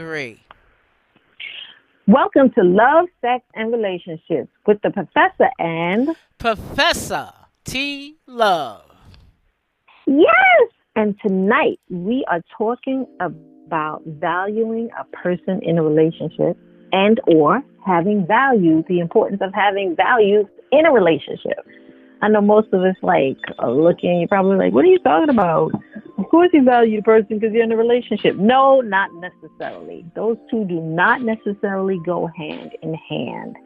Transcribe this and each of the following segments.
three. Welcome to Love, Sex, and Relationships with the Professor and Professor T. Love. Yes! And tonight we are talking about valuing a person in a relationship and or having value, the importance of having value in a relationship. I know most of us like are looking, you're probably like, what are you talking about? Of course you value the person because you're in a relationship. No, not necessarily. Those two do not necessarily go hand in hand.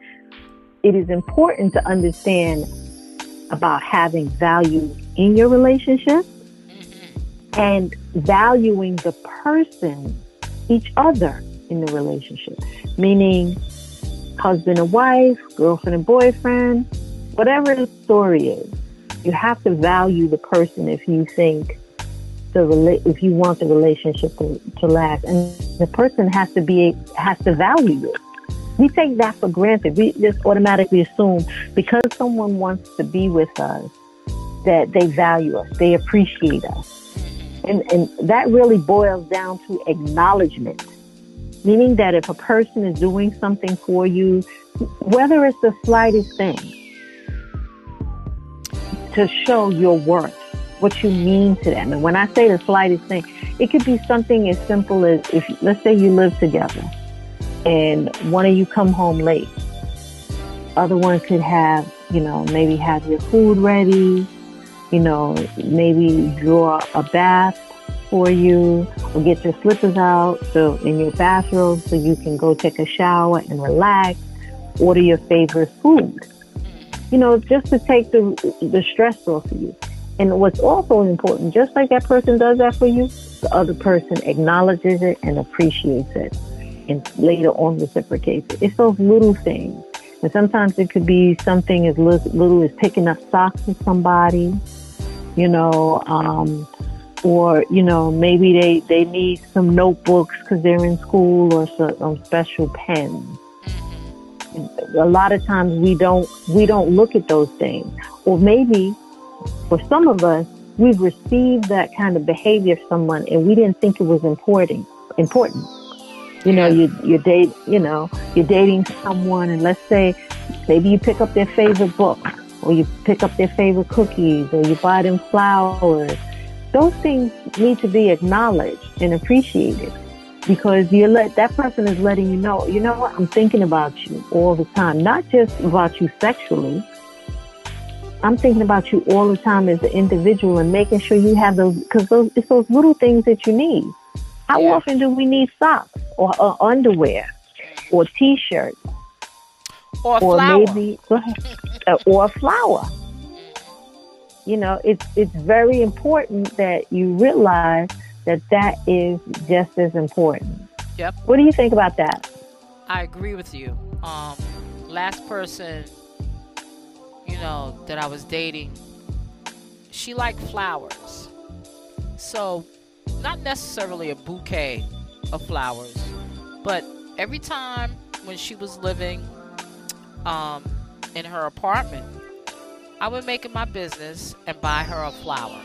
It is important to understand about having value in your relationship mm-hmm. and valuing the person, each other in the relationship, meaning husband and wife, girlfriend and boyfriend, whatever the story is, you have to value the person if you think the if you want the relationship to, to last, and the person has to be has to value you. We take that for granted. We just automatically assume because someone wants to be with us that they value us, they appreciate us, and and that really boils down to acknowledgement. Meaning that if a person is doing something for you, whether it's the slightest thing, to show your worth, what you mean to them. And when I say the slightest thing, it could be something as simple as if, let's say you live together and one of you come home late. Other one could have, you know, maybe have your food ready, you know, maybe draw a bath for you or get your slippers out so in your bathrobe so you can go take a shower and relax, order your favorite food you know, just to take the the stress off of you. And what's also important, just like that person does that for you, the other person acknowledges it and appreciates it, and later on reciprocates it. It's those little things, and sometimes it could be something as little as picking up socks for somebody, you know, um, or you know maybe they they need some notebooks because they're in school or some special pens a lot of times we don't we don't look at those things. Or maybe for some of us we've received that kind of behavior from someone and we didn't think it was important important. You know you you date you know you're dating someone and let's say maybe you pick up their favorite book or you pick up their favorite cookies or you buy them flowers. Those things need to be acknowledged and appreciated because you let that person is letting you know, you know what, I'm thinking about you all the time, not just about you sexually. I'm thinking about you all the time as an individual and making sure you have those because those it's those little things that you need. How yeah. often do we need socks or, or underwear or t-shirts or, or maybe uh, or a flower? You know, it's it's very important that you realize that that is just as important. Yep. What do you think about that? I agree with you. Um, last person, you know, that I was dating, she liked flowers. So, not necessarily a bouquet of flowers, but every time when she was living um, in her apartment, I would make it my business and buy her a flower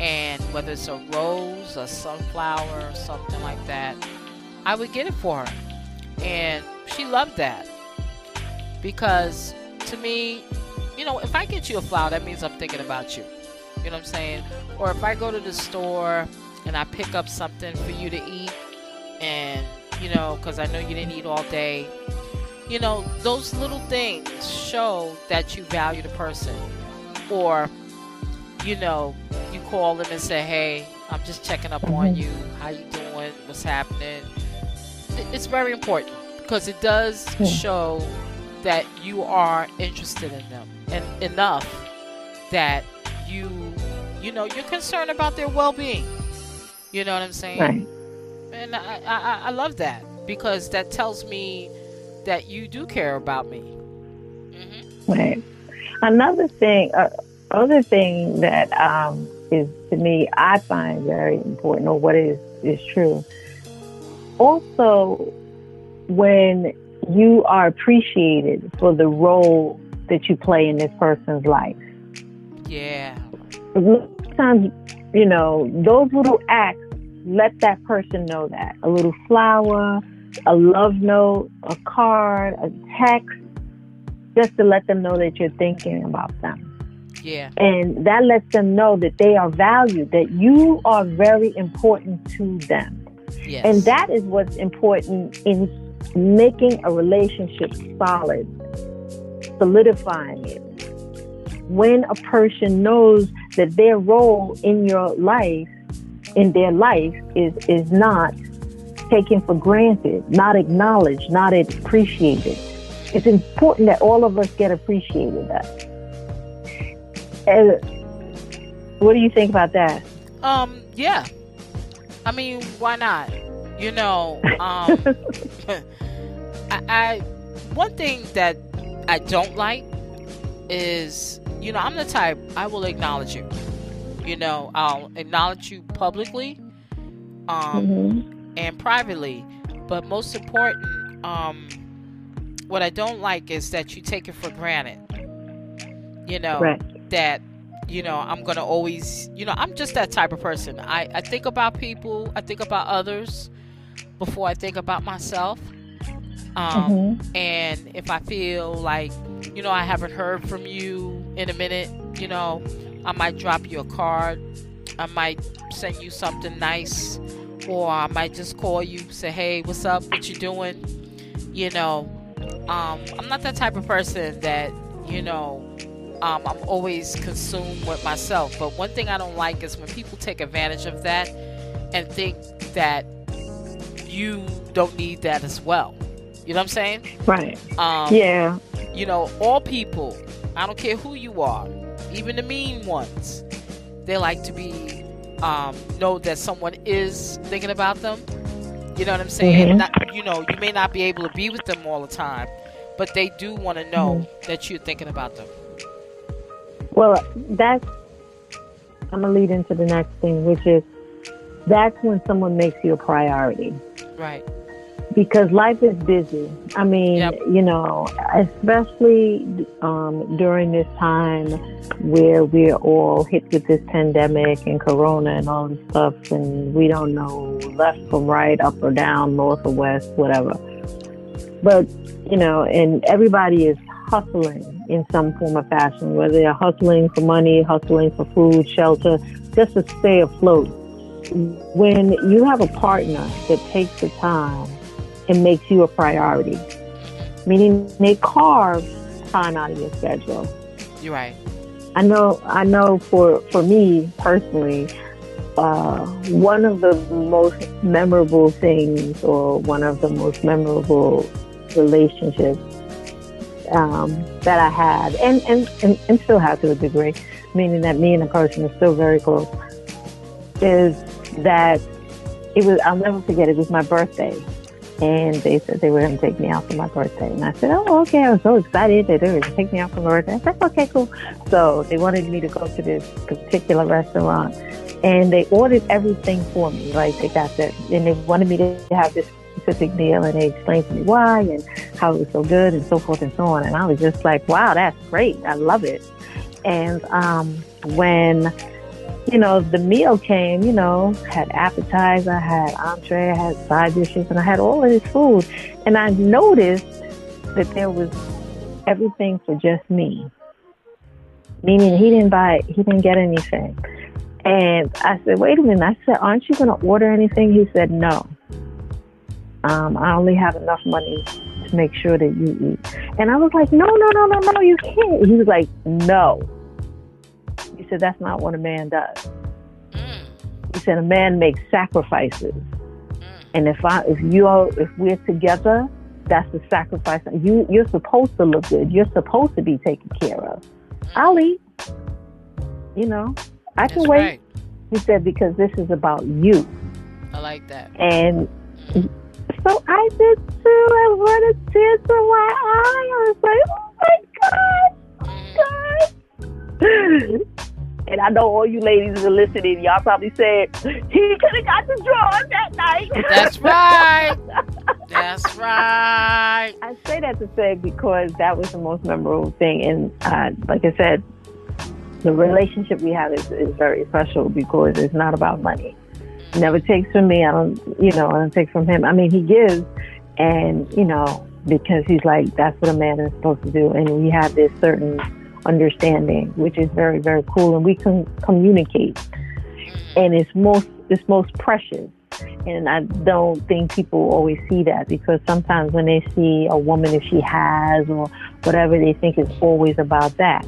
and whether it's a rose, a sunflower, or something like that, I would get it for her. And she loved that because to me, you know, if I get you a flower, that means I'm thinking about you. You know what I'm saying? Or if I go to the store and I pick up something for you to eat, and you know, because I know you didn't eat all day, you know, those little things show that you value the person. Or, you know, you call them and say, "Hey, I'm just checking up on mm-hmm. you. How you doing? What's happening?" It's very important because it does show that you are interested in them and enough that you, you know, you're concerned about their well-being. You know what I'm saying? Right. And I, I, I love that because that tells me that you do care about me. Mm-hmm. Right. Another thing, uh, other thing that um, is to me I find very important or what is is true. Also, when you are appreciated for the role that you play in this person's life. Yeah. Sometimes, you know, those little acts let that person know that. A little flower, a love note, a card, a text, just to let them know that you're thinking about them. Yeah. And that lets them know that they are valued, that you are very important to them. Yes. And that is what's important in making a relationship solid, solidifying it. When a person knows that their role in your life, in their life, is, is not taken for granted, not acknowledged, not appreciated. It's important that all of us get appreciated. That. And what do you think about that? Um, yeah. I mean, why not? You know, um, I, I one thing that I don't like is, you know, I'm the type I will acknowledge you. You know, I'll acknowledge you publicly, um, Mm-hmm. and privately, but most important, um, what I don't like is that you take it for granted. You know, Right. That you know i'm gonna always you know i'm just that type of person. I i think about people i think about others before i think about myself. Um Mhm. and if i feel like you know i haven't heard from you in a minute you know i might drop you a card. I might send you something nice. Or i might just call you say hey what's up? What you doing? You know um i'm not that type of person that you know um, I'm always consumed with myself. But one thing I don't like is when people take advantage of that and think that you don't need that as well. You know what I'm saying? Right. Um, Yeah. You know, all people, I don't care who you are, even the mean ones, they like to be um, know that someone is thinking about them. You know what I'm saying? Mhm. Not, you know, you may not be able to be with them all the time, but they do want to know that you're thinking about them. Well, that's, I'm going to lead into the next thing, which is that's when someone makes you a priority Right. because life is busy. I mean, Yep. you know, especially um, during this time where we're all hit with this pandemic and corona and all this stuff, and we don't know left from right, up or down, north or west, whatever. But, you know, and everybody is hustling in some form or fashion, whether they're hustling for money, hustling for food, shelter, just to stay afloat. When you have a partner that takes the time and makes you a priority, meaning they carve time out of your schedule. You're right. I know, I know for, for me personally, uh, one of the most memorable things or one of the most memorable relationships um, that I had and, and, and, and still have to a degree, meaning that me and the person are still very close, is that it was, I'll never forget, it was my birthday. And they said they were going to take me out for my birthday. And I said, oh, okay. I was so excited that they were going to take me out for my birthday. I said, okay, cool. So they wanted me to go to this particular restaurant. And they ordered everything for me. Like they got that. And they wanted me to have this specific meal. And they explained to me why and how it was so good and so forth and so on. And I was just like, wow, that's great. I love it. And um, when you know, the meal came, you know, had appetizer, had entree, I had side dishes, and I had all of this food. And I noticed that there was everything for just me. Meaning he didn't buy, he didn't get anything. And I said, wait a minute. I said, aren't you going to order anything? He said, no. Um, I only have enough money to make sure that you eat. And I was like, no, no, no, no, no, you can't. He was like, no. He said, that's not what a man does. Mm, He said, a man makes sacrifices. mm. And if I, if you are, if we're together, that's the sacrifice. You, you're supposed to look good. You're supposed to be taken care of. I'll eat. You know, I can That's wait. right. He said, because this is about you. I like that. And Mm. So I did too. I wanted tears in my eye. I was like, oh my God. Mm. God. And I know all you ladies are listening. Y'all probably said, he could have got the drawers that night. That's right. That's right. I say that to say because that was the most memorable thing. And uh, like I said, the relationship we have is, is very special because it's not about money. Never takes from me. I don't, you know, I don't take from him. I mean, he gives, and you know, because he's like, that's what a man is supposed to do, and we have this certain understanding, which is very, very cool, and we can communicate, and it's most, it's most precious. And I don't think people always see that because sometimes when they see a woman, if she has or whatever, they think it's always about that.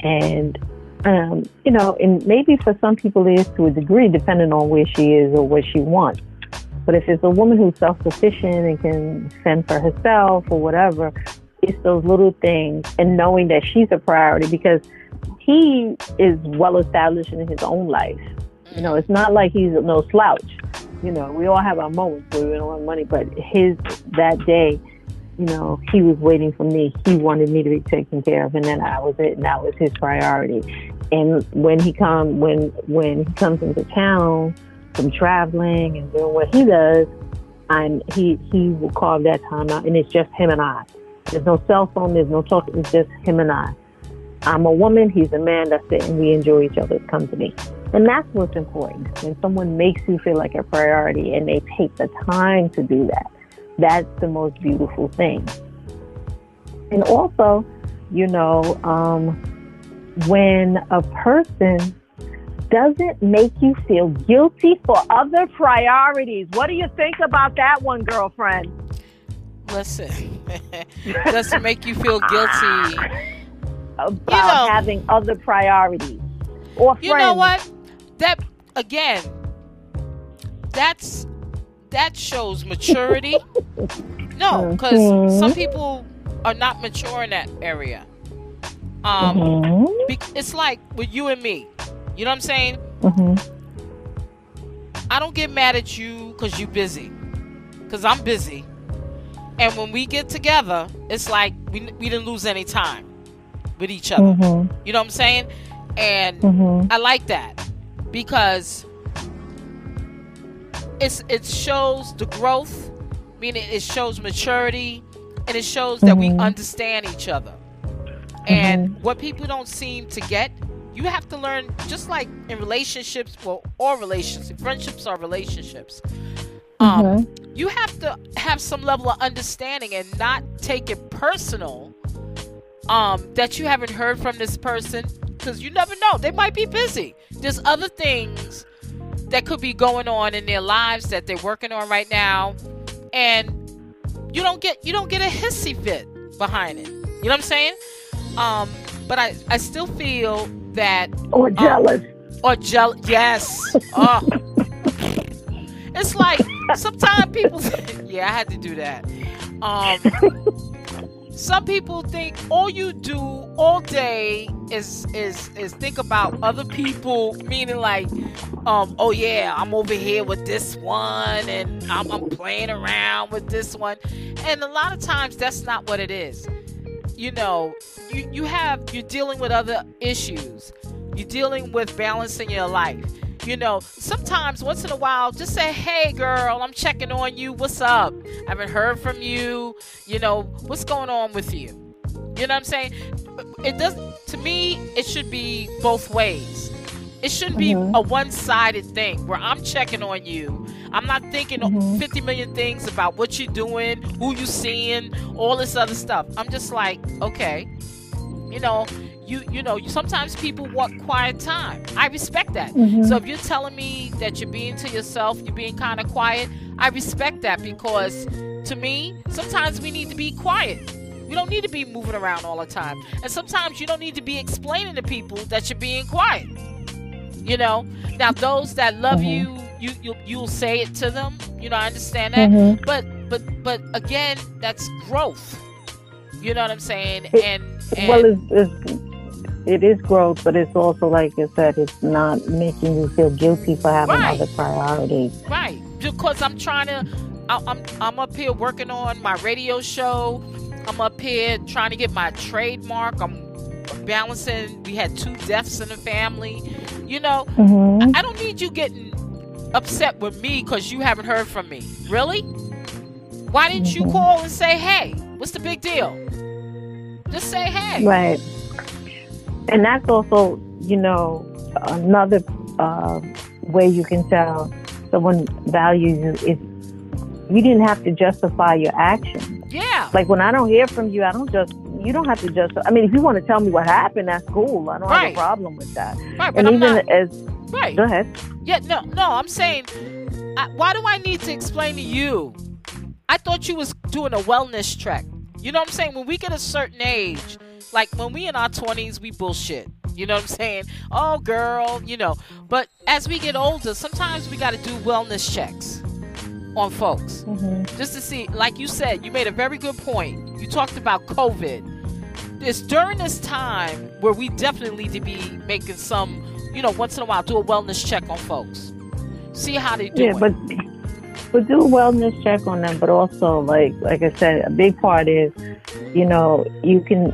And um, you know, and maybe for some people it is to a degree, depending on where she is or what she wants. But if it's a woman who's self sufficient and can fend for herself or whatever, it's those little things and knowing that she's a priority because he is well established in his own life. You know, it's not like he's no slouch. You know, we all have our moments where we don't have money, but his that day, you know, he was waiting for me. He wanted me to be taken care of, and then I was it, and that was his priority. And when he come when when he comes into town from traveling and doing what he does, and he he will carve that time out, and it's just him and I. There's no cell phone. There's no talking. It's just him and I. I'm a woman. He's a man. That's it, and we enjoy each other's company. And that's what's important. When someone makes you feel like a priority and they take the time to do that, that's the most beautiful thing. And also, you know, um, when a person doesn't make you feel guilty for other priorities. What do you think about that one, girlfriend? Listen, doesn't make you feel guilty about you know, having other priorities or friends. You know what? That again, that's that shows maturity. no, because mm-hmm. some people are not mature in that area. Um, mm-hmm. it's like with you and me. You know what I'm saying? Mm-hmm. I don't get mad at you because you're busy, because I'm busy. And when we get together, it's like we, we didn't lose any time with each other. Mm-hmm. You know what I'm saying? And mm-hmm. I like that because it's it shows the growth, meaning it shows maturity, and it shows that we mm-hmm. understand each other. And mm-hmm. what people don't seem to get, you have to learn just like in relationships, well, or relationships, friendships are relationships. Um, mm-hmm. you have to have some level of understanding and not take it personal um, that you haven't heard from this person because you never know. They might be busy. There's other things that could be going on in their lives that they're working on right now, and you don't get you don't get a hissy fit behind it. You know what I'm saying? Um, but I, I still feel that or um, jealous um, or jealous. Yes. oh. It's like sometimes people. yeah, I had to do that. Um, some people think all you do all day is is is think about other people, meaning like, um, oh yeah, I'm over here with this one, and I'm, I'm playing around with this one, and a lot of times that's not what it is you know, you, you have, you're dealing with other issues. You're dealing with balancing your life. You know, sometimes once in a while, just say, hey, girl, I'm checking on you. What's up? I haven't heard from you. You know, what's going on with you? You know what I'm saying? It doesn't, to me, it should be both ways. It shouldn't be mm-hmm. a one sided thing where I'm checking on you. I'm not thinking mm-hmm. 50 million things about what you're doing, who you seeing, all this other stuff. I'm just like, okay, you know, you you know, sometimes people want quiet time. I respect that. Mm-hmm. So if you're telling me that you're being to yourself, you're being kind of quiet, I respect that because to me, sometimes we need to be quiet. We don't need to be moving around all the time. And sometimes you don't need to be explaining to people that you're being quiet. You know, now those that love mm-hmm. you, you you you'll say it to them. You know, I understand that. Mm-hmm. But but but again, that's growth. You know what I'm saying? It, and, and well, it's, it's it is growth, but it's also like I said, it's not making you feel guilty for having right. other priorities. Right, because I'm trying to. I'm I'm up here working on my radio show. I'm up here trying to get my trademark. I'm balancing. We had two deaths in the family. You know, mm-hmm. I, I don't need you getting upset with me because you haven't heard from me. Really? Why didn't mm-hmm. you call and say, hey, what's the big deal? Just say, hey. Right. And that's also, you know, another uh, way you can tell someone values you is you didn't have to justify your action. Yeah. Like when I don't hear from you, I don't just you don't have to just. I mean, if you want to tell me what happened, that's cool. I don't Right. have a problem with that. Right, but And I'm even not. as Right. go ahead. Yeah, no, no, I'm saying, I, why do I need to explain to you? I thought you was doing a wellness check. You know what I'm saying? When we get a certain age, like when we in our 20s, we bullshit. You know what I'm saying? Oh, girl, you know. But as we get older, sometimes we got to do wellness checks on folks Mm-hmm. just to see. Like you said, you made a very good point. You talked about COVID. It's during this time where we definitely need to be making some, you know, once in a while, do a wellness check on folks. See how they do Yeah, but but do a wellness check on them. But also, like like I said, a big part is, you know, you can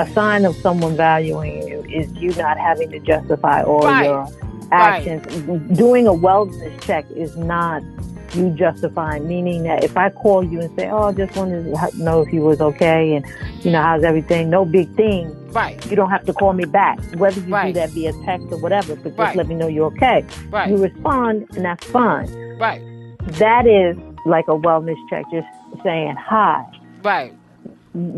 a sign of someone valuing you is you not having to justify all Right. your actions. Doing a wellness check is not you justifying, meaning that if I call you and say, "Oh, I just wanted to know if you was okay and you know how's everything," no big thing. right, You don't have to call me back, whether you Right. do that via text or whatever. But just Right. let me know you're okay. right, You respond, and that's fine right, that is like a wellness check, just saying hi. right,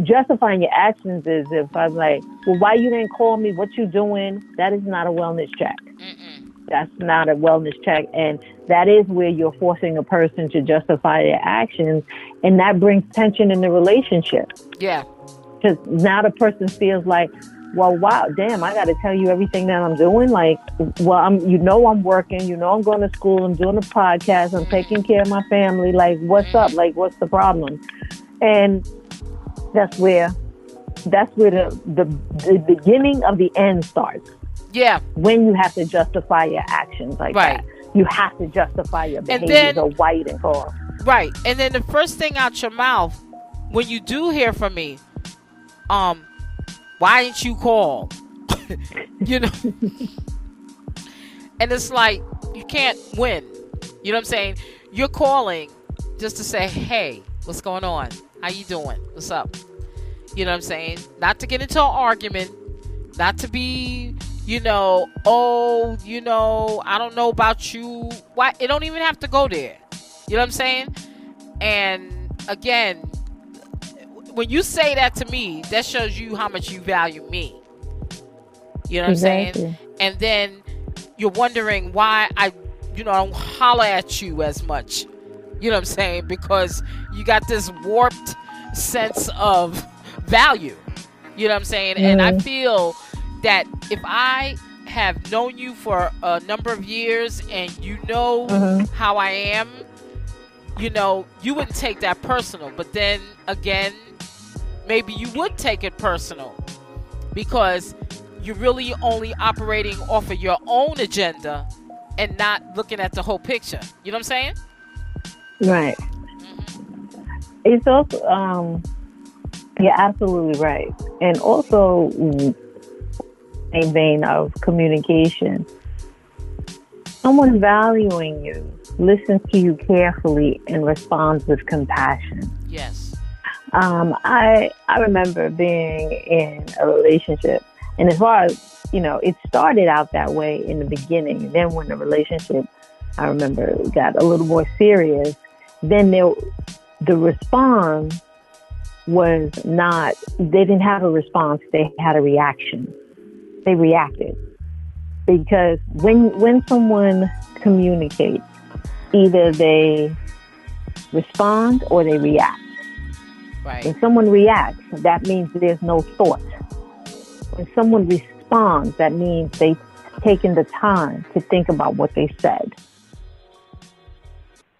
Justifying your actions is if I'm like, well, why you didn't call me? What you doing? That is not a wellness check. Mm-mm. That's not a wellness check, and that is where you're forcing a person to justify their actions, and that brings tension in the relationship yeah, because now the person feels like, well, wow, damn, I got to tell you everything that I'm doing. Like, well, I'm, you know, I'm working, you know, I'm going to school, I'm doing a podcast, I'm taking care of my family. Like, what's up? Like, what's the problem? And that's where, that's where the the, the beginning of the end starts. yeah, When you have to justify your actions like Right. that, you have to justify your then- behaviors or white and call. right. And then the first thing out your mouth when you do hear from me, um, why didn't you call? you know, and it's like you can't win. You know what I'm saying? You're calling just to say, "Hey, what's going on? How you doing? What's up?" You know what I'm saying? Not to get into an argument, not to be, you know, oh, you know, I don't know about you. Why? It don't even have to go there. You know what I'm saying? And again, when you say that to me, that shows you how much you value me. You know what I'm saying? And then you're wondering why I, you know, I don't holler at you as much. You know what I'm saying? Because you got this warped sense of value. You know what I'm saying? And I feel that if I have known you for a number of years and you know Mhm. how I am, you know, you wouldn't take that personal. But then again, maybe you would take it personal because you're really only operating off of your own agenda and not looking at the whole picture. You know what I'm saying? Right. It's also, um, you're absolutely right. And also, a vein of communication, someone valuing you listens to you carefully and responds with compassion. Yes. Um, I I remember being in a relationship, and as far as you know, it started out that way in the beginning. Then when the relationship, I remember, got a little more serious, then there, the response was not. They didn't have a response. They had a reaction. They reacted because when when someone communicates, either they respond or they react. Right. When someone reacts, that means there's no thought. When someone responds, that means they've taken the time to think about what they said.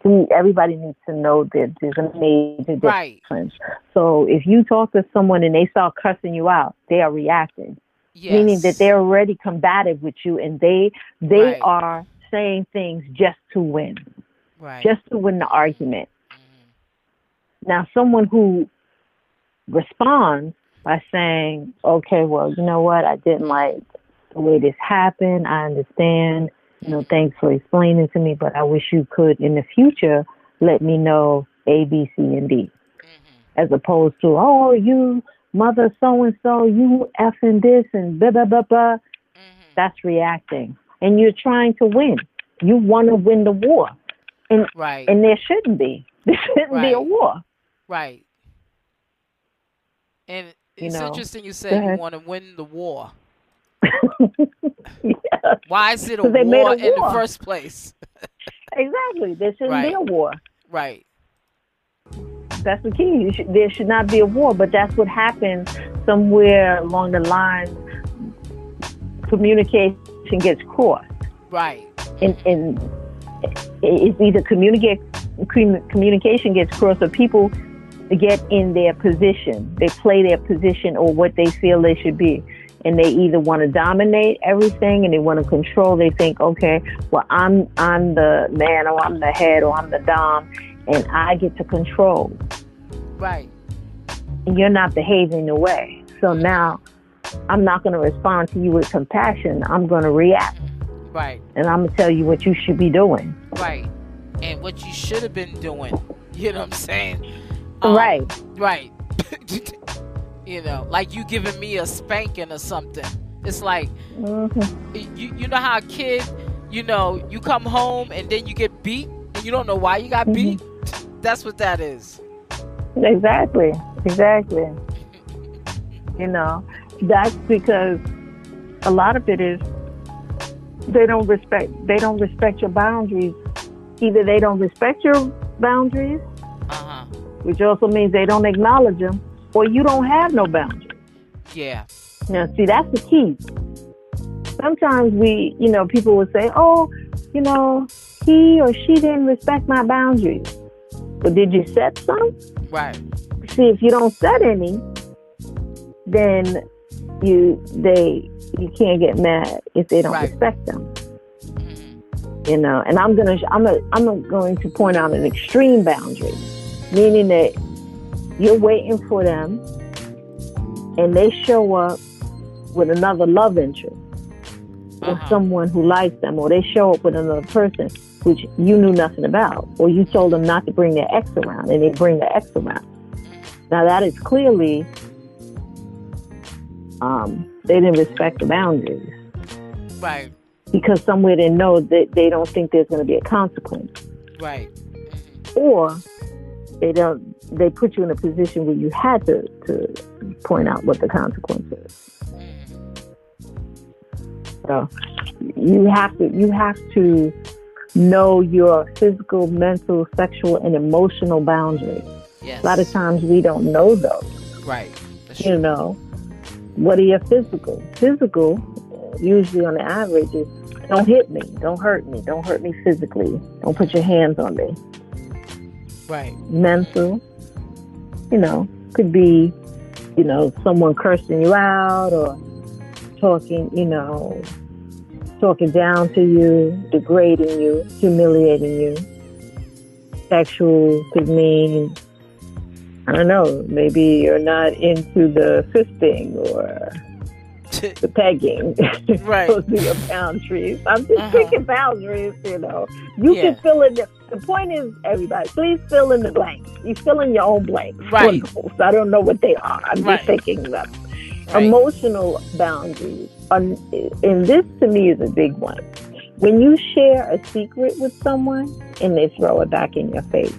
To me, everybody needs to know that there's a major Right. difference. So if you talk to someone and they start cussing you out, they are reacting, Yes. meaning that they're already combative with you and they they Right. are saying things just to win, right. just to win the argument. Mhm. Now, someone who responds by saying, okay, well, you know what? I didn't like the way this happened. I understand. You know, thanks for explaining to me, but I wish you could in the future let me know A, B, C, and D, Mhm. as opposed to, oh, you mother so and so, you effing this and blah, blah, blah, blah. Mhm. That's reacting. And you're trying to win. You want to win the war. And right. and there shouldn't be. There shouldn't be a Right. war. Right. And You it's know, interesting you said you want to win the war. yes, Why is it a 'Cause they made war a in the war. first place? exactly. There shouldn't be Right. a war. Right. That's the key. Should, there should not be a war, but that's what happens somewhere along the line. Communication gets crossed, Right. and, and it's either communicate communication gets crossed, or people get in their position. They play their position or what they feel they should be. And they either want to dominate everything and they want to control. They think, okay, well, I'm I'm the man or I'm the head or I'm the dom, and I get to control. Right. you're not behaving the way. So now I'm not going to respond to you with compassion. I'm going to react Right. and I'm going to tell you what you should be doing. Right. And what you should have been doing. You know what I'm saying? Um, right. Right. you know, like you giving me a spanking or something. It's like hmm you you know how a kid, you know, you come home and then you get beat and you don't know why you got Mhm. beat. That's what that is. Exactly. Exactly. You know, that's because a lot of it is they don't respect they don't respect your boundaries. Either they don't respect your boundaries, Uh-huh. which also means they don't acknowledge them, or you don't have no boundaries. Yeah. Now, see, that's the key. Sometimes we, you know, people will say, oh, you know, he or she didn't respect my boundaries. But did you set some? Right. See, if you don't set any, then you they you can't get mad if they don't Right. respect them. Mhm. You know, and I'm gonna I'm a, I'm going to point out an extreme boundary, meaning that you're waiting for them, and they show up with another love interest. or Uh-huh. someone who likes them, or they show up with another person which you knew nothing about, or you told them not to bring their ex around, and they bring their ex around. Now that is clearly um, they didn't respect the boundaries Right. because somewhere they know that they don't think there's going to be a consequence, Right. Or they don't. They put you in a position where you had to to point out what the consequence is. Mhm. So you have to you have to know your physical, mental, sexual, and emotional boundaries. Yes. A lot of times we don't know those. Right. That's You true. know, what are your physical? Physical, usually on the average, is don't hit me, don't hurt me, don't hurt me physically, don't put your hands on me. Right. Mental, you know, could be, you know, someone cursing you out or talking, you know, talking down to you, degrading you, humiliating you. Sexual could mean, I don't know, maybe you're not into the fisting or the pegging. Right. Those are your boundaries. I'm just Uh-huh. picking boundaries, you know. You Yeah. can fill in the, the point is, everybody, please fill in the blanks. You fill in your own blanks. Right. I don't know what they are. I'm Right. just thinking them. Right. Emotional boundaries. Um, and this to me is a big one. When you share a secret with someone and they throw it back in your face.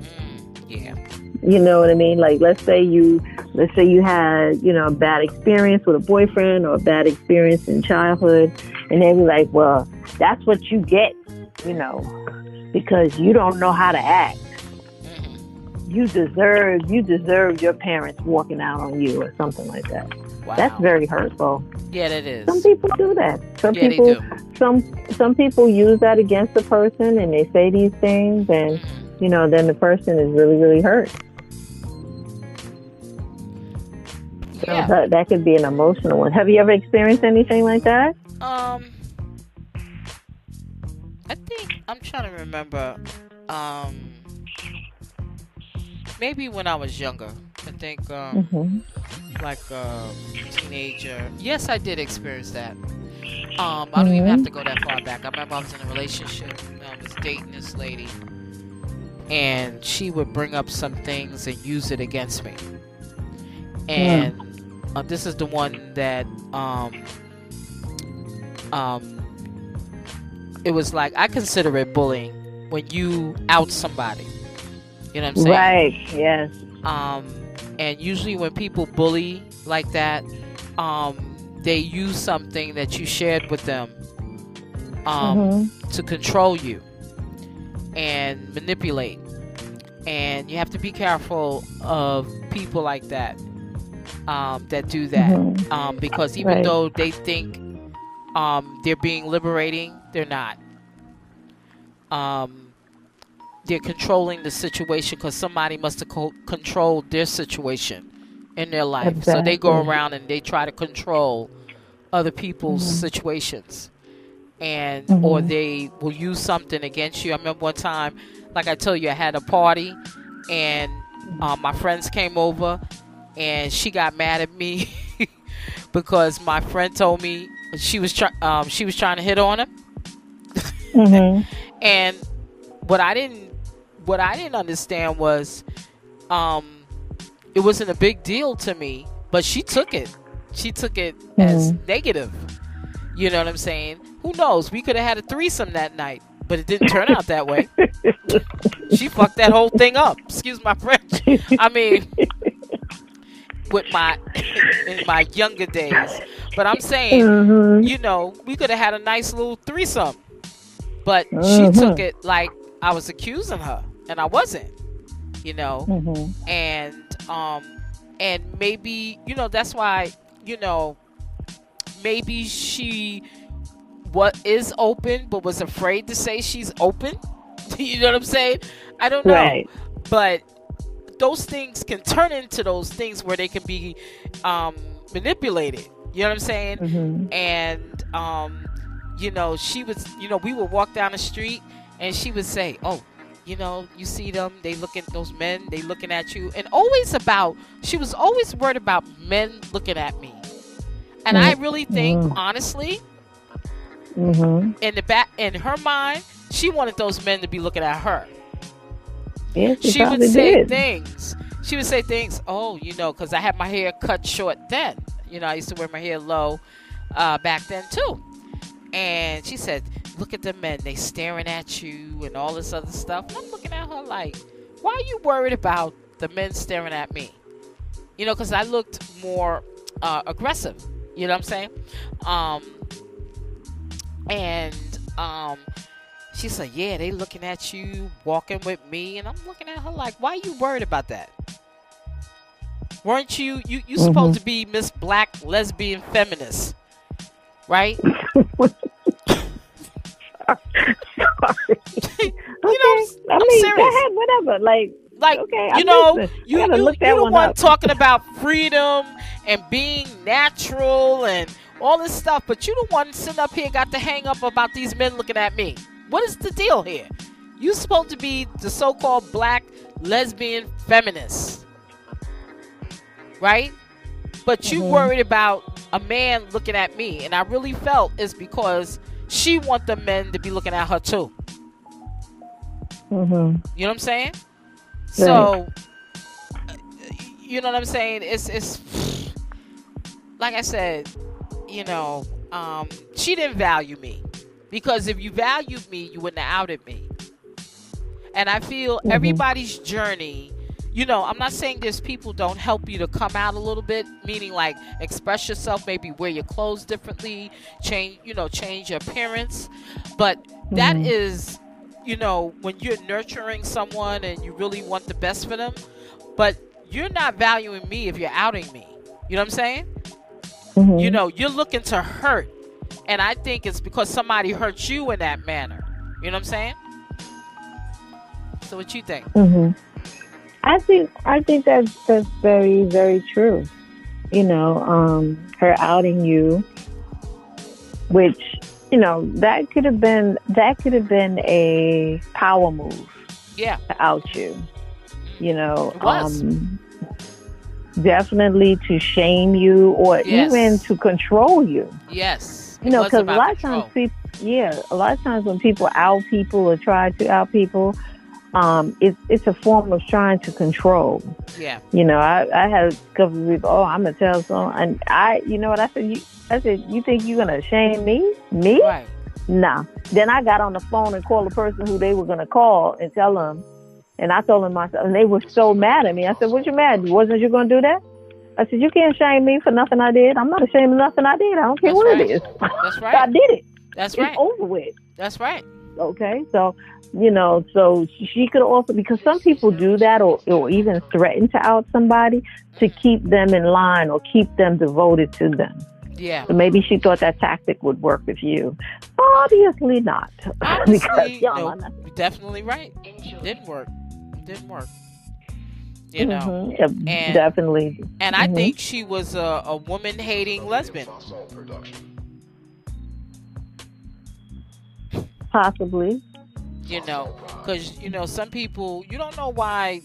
Mm, yeah. You know what I mean? Like let's say you let's say you had, you know, a bad experience with a boyfriend or a bad experience in childhood and they were like, Well, that's what you get, you know, because you don't know how to act. You deserve you deserve your parents walking out on you or something like that. Wow. That's very hurtful. Yeah, it is. Some people do that. Some yeah, people some some people use that against the person and they say these things and Mhm. you know, then the person is really, really hurt. So Yeah. that, that could be an emotional one. Have you ever experienced anything like that? Um, I think I'm trying to remember. Um, maybe when I was younger. I think um, hmm like a teenager. Yes, I did experience that. Um, I don't even have to go that far back. I remember I was in a relationship. I was dating this lady, and she would bring up some things and use it against me. And uh, this is the one that um, um, it was like I consider it bullying when you out somebody. You know what I'm saying? Right. Yes. Um, and usually when people bully like that, um, they use something that you shared with them um, Mm-hmm. to control you and manipulate. And you have to be careful of people like that um, that do that Mhm. um, because even Right. though they think um, they're being liberating, they're not. Um, they're controlling the situation because somebody must have co- controlled their situation in their life. So they go around and they try to control other people's Mhm. situations, and or Mhm. they will use something against you. I remember one time, like I told you, I had a party, and um, my friends came over, and she got mad at me because my friend told me she was try- um, she was trying to hit on him, Mm-hmm. and what I didn't what I didn't understand was um, it wasn't a big deal to me, but she took it. She took it as negative. You know what I'm saying? Who knows? We could have had a threesome that night, but it didn't turn out that way. She fucked that whole thing up. Excuse my French. I mean, with my in my younger days. But I'm saying, Mm-hmm. you know, we could have had a nice little threesome. But Mhm. she took it like I was accusing her, and I wasn't. You know, Mm-hmm. and um, and maybe you know that's why you know maybe she what is open but was afraid to say she's open. you know what I'm saying? I don't know Right. but those things can turn into those things where they can be um, manipulated. You know what I'm saying? Mm-hmm. And um, you know, she was, you know, we would walk down the street and she would say, "Oh, you know, you see them? They looking those men. They looking at you." And always about, she was always worried about men looking at me. And I really think, Mm. honestly, Mm-hmm. in the back, in her mind, she wanted those men to be looking at her. Yes, she, she would say did. things. She would say things. Oh, you know, because I had my hair cut short then. You know, I used to wear my hair low uh, back then too. And she said, "Look at the men. They staring at you and all this other stuff." And I'm looking at her like, "Why are you worried about the men staring at me?" You know, because I looked more uh, aggressive. You know what I'm saying? Um, and um, she said, "Yeah, they looking at you, walking with me," and I'm looking at her like, "Why are you worried about that? Weren't you you you supposed to be Miss Black lesbian feminist, right? okay. know, I I'm mean, serious. go ahead, whatever. Like, Like, okay, you I'm know, listening. You you look you the one up. talking about freedom and being natural and all this stuff, but you the one sitting up here got to hang up about these men looking at me. What is the deal here? You supposed to be the so-called black lesbian feminist, right? But you Mhm. worried about a man looking at me, and I really felt it's because she want the men to be looking at her too. Mm-hmm. You know what I'm saying? So, uh, you know what I'm saying? It's it's like I said, you know, um, she didn't value me because if you valued me, you wouldn't have outed me. And I feel Mhm. everybody's journey. You know, I'm not saying there's people don't help you to come out a little bit, meaning like express yourself, maybe wear your clothes differently, change, you know, change your appearance. But that Mhm. is, you know, when you're nurturing someone and you really want the best for them, but you're not valuing me if you're outing me. You know what I'm saying? Mm-hmm. You know, you're looking to hurt. And I think it's because somebody hurt you in that manner. You know what I'm saying? So what you think? hmm I think I think that's that's very very true. You know, um, her outing you, which you know that could have been that could have been a power move Yeah. to out you. You know, um, definitely to shame you or Yes. even to control you. Yes. You know, because a lot of times people, yeah, a lot of times when people out people or try to out people, um, it's it's a form of trying to control. Yeah. You know, I, I had a couple of people, oh, I'm gonna tell someone, and I, you know what I said? You, I said, you think you're gonna shame me? Me? Right. Nah. Then I got on the phone and called the person who they were going to call and tell them. And I told them myself, and they were so mad at me. I said, "What you mad? Wasn't you going to do that?" I said, "You can't shame me for nothing I did. I'm not ashamed of nothing I did. I don't care That's what right. it is. That's right. I did it. That's It's right. over with." That's right. Okay, so you know, so she could also because some people do that, or or even threaten to out somebody to keep them in line or keep them devoted to them. Yeah. So maybe she thought that tactic would work with you. Obviously not, because y'all no, definitely right. Didn't work. Didn't work. You know. Mhm, yeah, and- definitely. And I Mhm. think she was a, a woman hating lesbian. Possibly. you know because you know some people you don't know why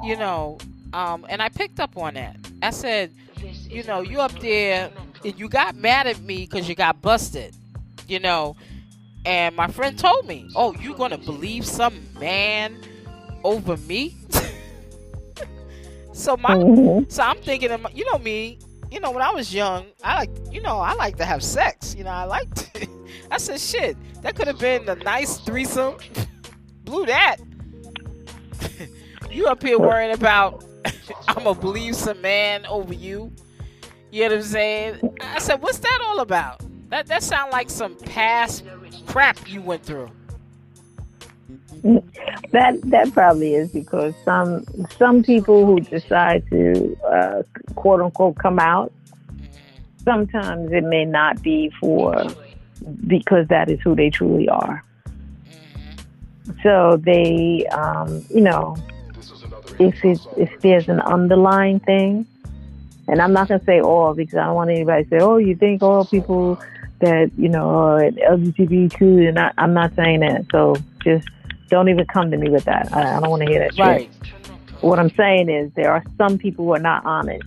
you know um and i picked up on that i said you know you up there and you got mad at me because you got busted you know and my friend told me oh you gonna believe some man over me so my Mhm. so i'm thinking you know me you know when i was young i like you know i like to have sex you know i liked i said shit that could have been a nice threesome. Blew that. You up here worrying about i'm gonna believe some man over you. You know what i'm saying? I said what's that all about? That that sound like some past crap you went through That that probably is because some some people who decide to uh, quote unquote come out, sometimes it may not be for because that is who they truly are. So they, um, you know, if it, if there's an underlying thing, and I'm not gonna say all because I don't want anybody to say, oh, you think all people that you know are LGBTQ, and I, I'm not saying that. So just don't even come to me with that. I, I don't want to hear that. shit. right What I'm saying is there are some people who are not honest,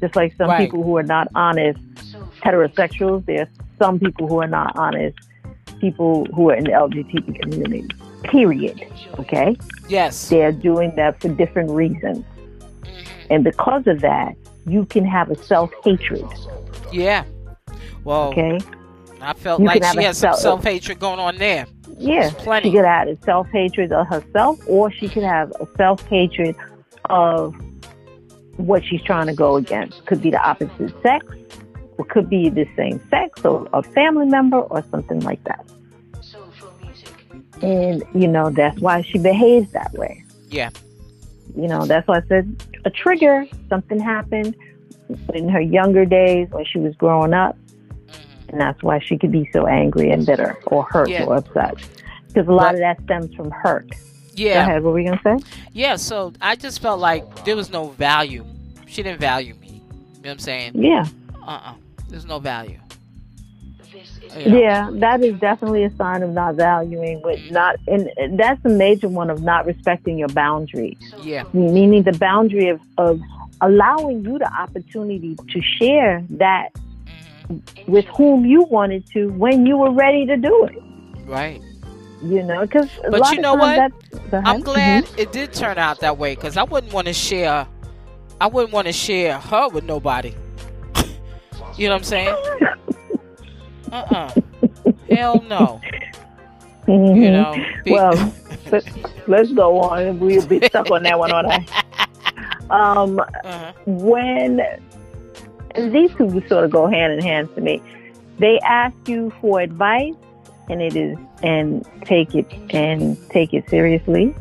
just like some Right. people who are not honest heterosexuals. There are some people who are not honest people who are in the LGBT community. Period. Okay, yes they're doing that for different reasons, mm-hmm. and because of that, you can have a self hatred. yeah well Okay, i felt You like she had some self-hatred going on there yeah, plenty. she could have a self hatred of herself, or she could have a self hatred of what she's trying to go against. Could be the opposite sex, or could be the same sex, or a family member, or something like that. And you know that's why she behaves that way. Yeah. You know that's why I said a trigger. Something happened in her younger days when she was growing up, and that's why she could be so angry and bitter or hurt Yeah. or upset. Because a lot But- of that stems from hurt. Go yeah ahead. What were we gonna say? Yeah, so I just felt like there was no value. She didn't value me. You know what I'm saying? Yeah, Uh uh There's no value. yeah, that is definitely a sign of not valuing, with not, and that's a major one of not respecting your boundaries. Yeah. Meaning the boundary of of allowing you the opportunity to share that with whom you wanted to when you were ready to do it. Right. You know, because But lot you of know what? I'm glad Mhm. it did turn out that way because I wouldn't want to share. I wouldn't want to share her with nobody. you know what I'm saying? Uh uh Hell no. Mhm. You know. Be- Well, let's, let's go on. We'll be stuck on that one all night. Um, uh-huh. when and these two sort of go hand in hand to me, they ask you for advice, and it is and take it and take it seriously.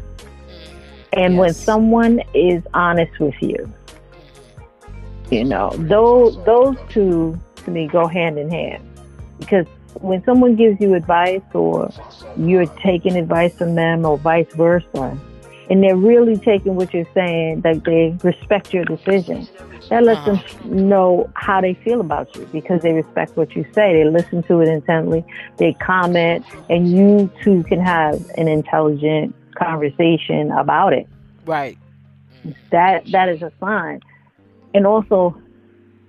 And when someone is honest with you, you know, those those two to me go hand in hand. Because when someone gives you advice or you're taking advice from them or vice versa, and they're really taking what you're saying, like they respect your decision. That lets uh-huh. them know how they feel about you because they respect what you say. They listen to it intently, they comment, and you two can have an intelligent conversation about it. Right. That that is a sign, and also,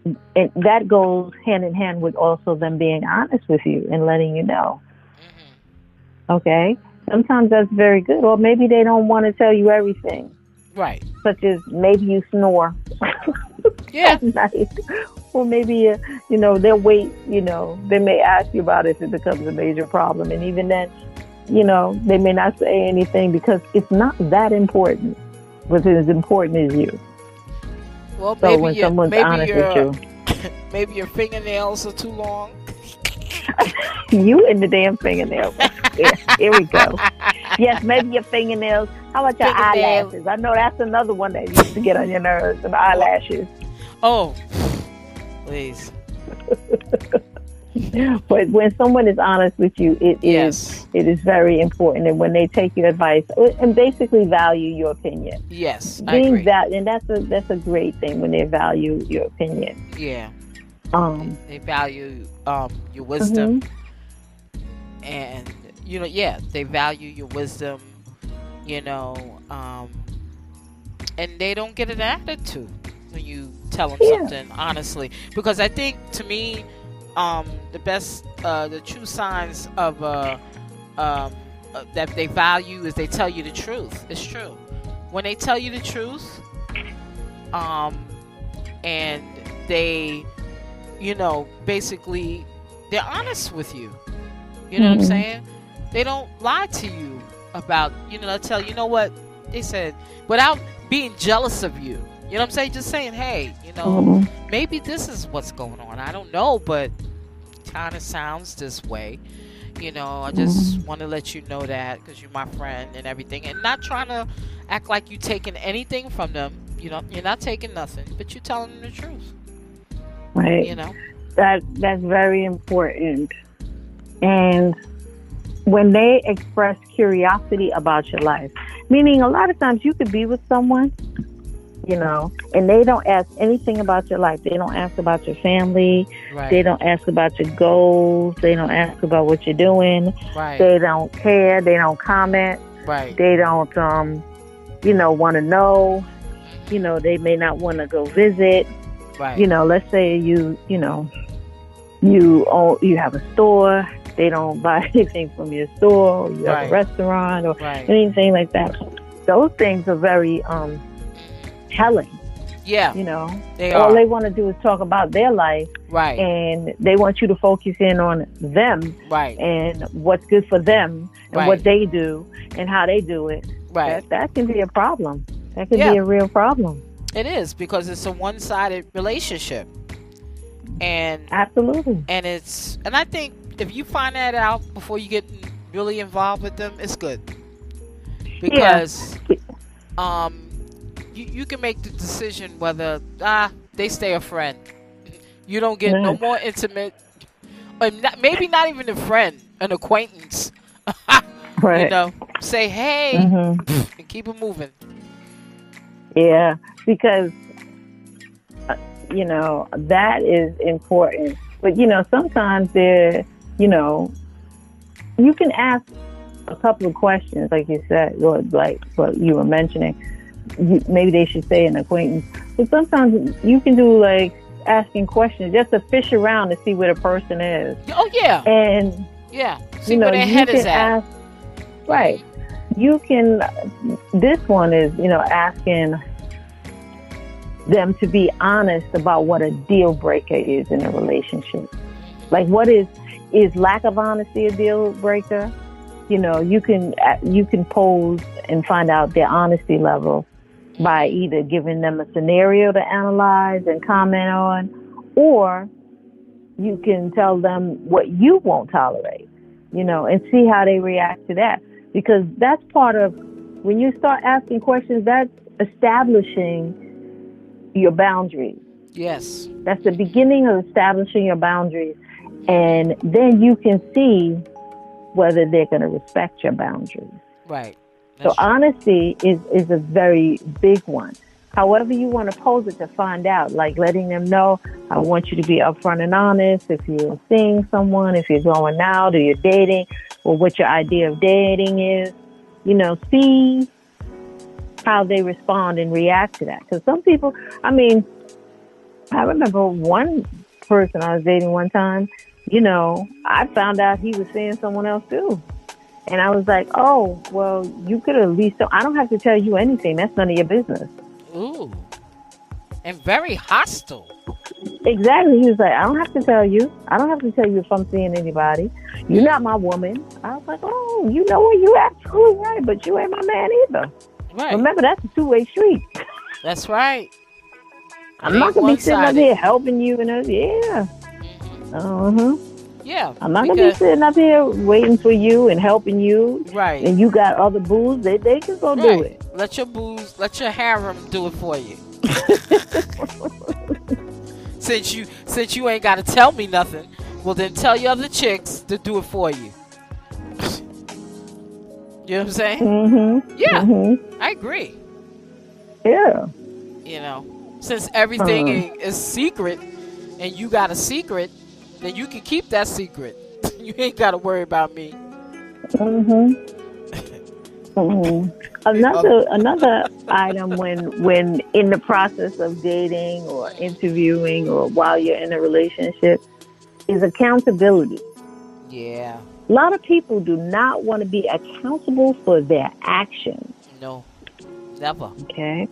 and that goes hand in hand with also them being honest with you and letting you know. Mm-hmm. Okay, sometimes that's very good, or maybe they don't want to tell you everything, Right. such as maybe you snore. Yeah. night. Or maybe, uh, you know, they'll wait, you know, they may ask you about it if it becomes a major problem. And even then, you know, they may not say anything because it's not that important. What's as important as you. Well, So maybe when someone's maybe honest with you, maybe your fingernails are too long. you and the damn fingernails. Here, here we go. Yes, maybe your fingernails. How about your Fingernails. eyelashes? I know that's another one that used to get on your nerves, and eyelashes. Oh, please. But when someone is honest with you, it is Yes. it is very important. And when they take your advice uh, and basically value your opinion, Yes, I being agree. that, and that's a that's a great thing when they value your opinion. yeah, Um, they value um, your wisdom, mhm. and you know, yeah, they value your wisdom. You know, um, and they don't get an attitude when you tell them Yeah. something honestly. Because I think, to me, um, the best, uh, the true signs of uh, um, uh, that they value is they tell you the truth. It's true. When they tell you the truth, um, and they, you know, basically, they're honest with you. You know what I'm Mhm. saying? They don't lie to you about, you know, they'll tell you, you know what? They said, without being jealous of you. You know what I'm saying? Just saying, hey, you know, Mhm. maybe this is what's going on. I don't know, but kind of sounds this way. You know, I just want to let you know that because you're my friend and everything, and not trying to act like you're taking anything from them. You know, you're not taking nothing, but you're telling them the truth. Right. You know, that that's very important. And when they express curiosity about your life, meaning a lot of times you could be with someone, you know, and they don't ask anything about your life. They don't ask about your family. right? They don't ask about your goals. They don't ask about what you're doing. right, They don't care. They don't comment. right, They don't, um, you know, want to know. You know, they may not want to go visit right, you know, let's say you, you know, you own, you have a store. They don't buy anything from your store. Or you have a restaurant or right. anything like that. Those things are very um, telling. Yeah, You know, they all are. they want to do is talk about their life, right, and they want you to focus in on them right, and what's good for them and Right. what they do and how they do it. right. That that can be a problem. That can Yeah. be a real problem. It is because it's a one-sided relationship, and Absolutely. and it's and I think if you find that out before you get really involved with them, it's good because um you, you can make the decision whether ah they stay a friend. You don't get no more intimate, or not, maybe not even a friend, an acquaintance. Right. You know, say hey Mhm. and keep it moving. Yeah, because uh, you know that is important. But you know, sometimes there, you know, you can ask a couple of questions, like you said, or like what you were mentioning. You, maybe they should say an acquaintance, but sometimes you can do like asking questions just to fish around to see where the person is, Oh yeah, and yeah. See you know where their head is at. ask. Right. You can. This one is, you know, asking them to be honest about what a deal breaker is in a relationship. Like, what is is lack of honesty a deal breaker? You know, you can you can pose and find out their honesty level by either giving them a scenario to analyze and comment on, or you can tell them what you won't tolerate. You know, and see how they react to that because that's part of when you start asking questions. That's establishing your boundaries. Yes. That's the beginning of establishing your boundaries. And then you can see whether they're going to respect your boundaries. Right. So true. honesty is, is a very big one. However you want to pose it to find out, like letting them know, I want you to be upfront and honest. If you're seeing someone, if you're going out or you're dating, or what your idea of dating is, you know, see how they respond and react to that. Because some people, I mean, I remember one person I was dating one time, you know, I found out he was seeing someone else too. And I was like, oh, well, you could at least, I don't have to tell you anything. That's none of your business. Ooh. And very hostile. Exactly. He was like, I don't have to tell you. I don't have to tell you if I'm seeing anybody. You're not my woman. I was like, oh, you know what? You absolutely right, but you ain't my man either. Right. Remember, that's a two way street. That's right. I'm not gonna be sitting up here helping you and uh, yeah. Mm-hmm. Uh huh. Yeah. I'm not gonna be sitting up here waiting for you and helping you. Right. And you got other boos, they they can go right. do it. Let your boos, let your harem do it for you. since you since you ain't gotta tell me nothing, well then tell your other chicks to do it for you. you know what I'm saying? Mm-hmm. Yeah. Mm-hmm. I agree. Yeah. You know, since everything Uh-huh. is secret and you got a secret, then you can keep that secret. you ain't got to worry about me. Mm-hmm. Hmm Another another item when when in the process of dating or interviewing or while you're in a relationship is accountability. Yeah. A lot of people do not want to be accountable for their actions. No. Never. Okay.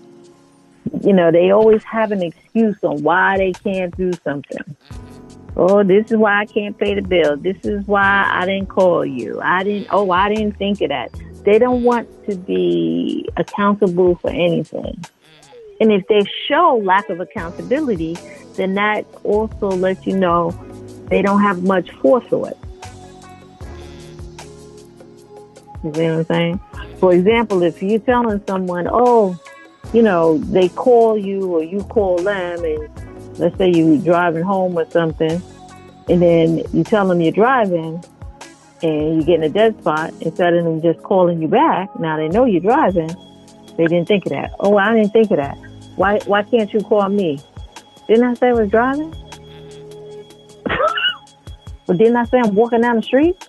You know, they always have an excuse on why they can't do something. Oh, this is why I can't pay the bill. This is why I didn't call you. I didn't, oh, I didn't think of that. They don't want to be accountable for anything. And if they show lack of accountability, then that also lets you know they don't have much forethought. You see what I'm saying? For example, if you're telling someone, oh, you know, they call you or you call them, and let's say you're driving home or something, and then you tell them you're driving and you get in a dead spot, instead of them just calling you back, now they know you're driving, they didn't think of that. Oh, I didn't think of that. Why, why can't you call me? Didn't I say I was driving? but didn't I say I'm walking down the street?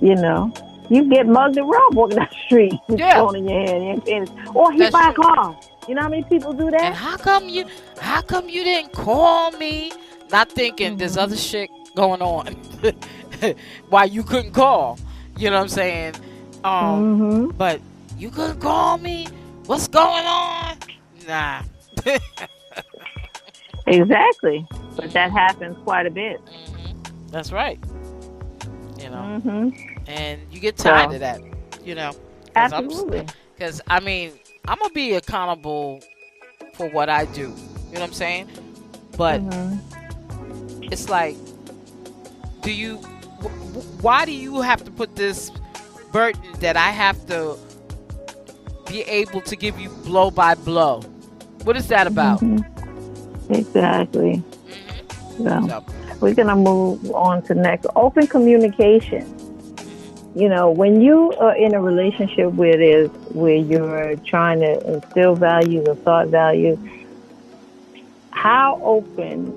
You know, you get mugged and robbed walking down the street with Yeah. phone in your hand, and, or hit That's by a car. You know how many people do that? And that? how come you how come you didn't call me? Not thinking there's mm-hmm. other shit going on. Why you couldn't call. You know what I'm saying? Um hmm but you couldn't call me? What's going on? Nah. Exactly. But that happens quite a bit. Mhm. That's right. You know, hmm and you get tired So- of that. You know, 'Cause Absolutely. Because, I mean, I'm going to be accountable for what I do. You know what I'm saying? But Mhm. it's like, do you, why do you have to put this burden that I have to be able to give you blow by blow? What is that about? Mhm. Exactly. Mhm. So So, we're gonna move on to next. Open communication. You know, when you are in a relationship where there's where you're trying to instill values or thought values, how open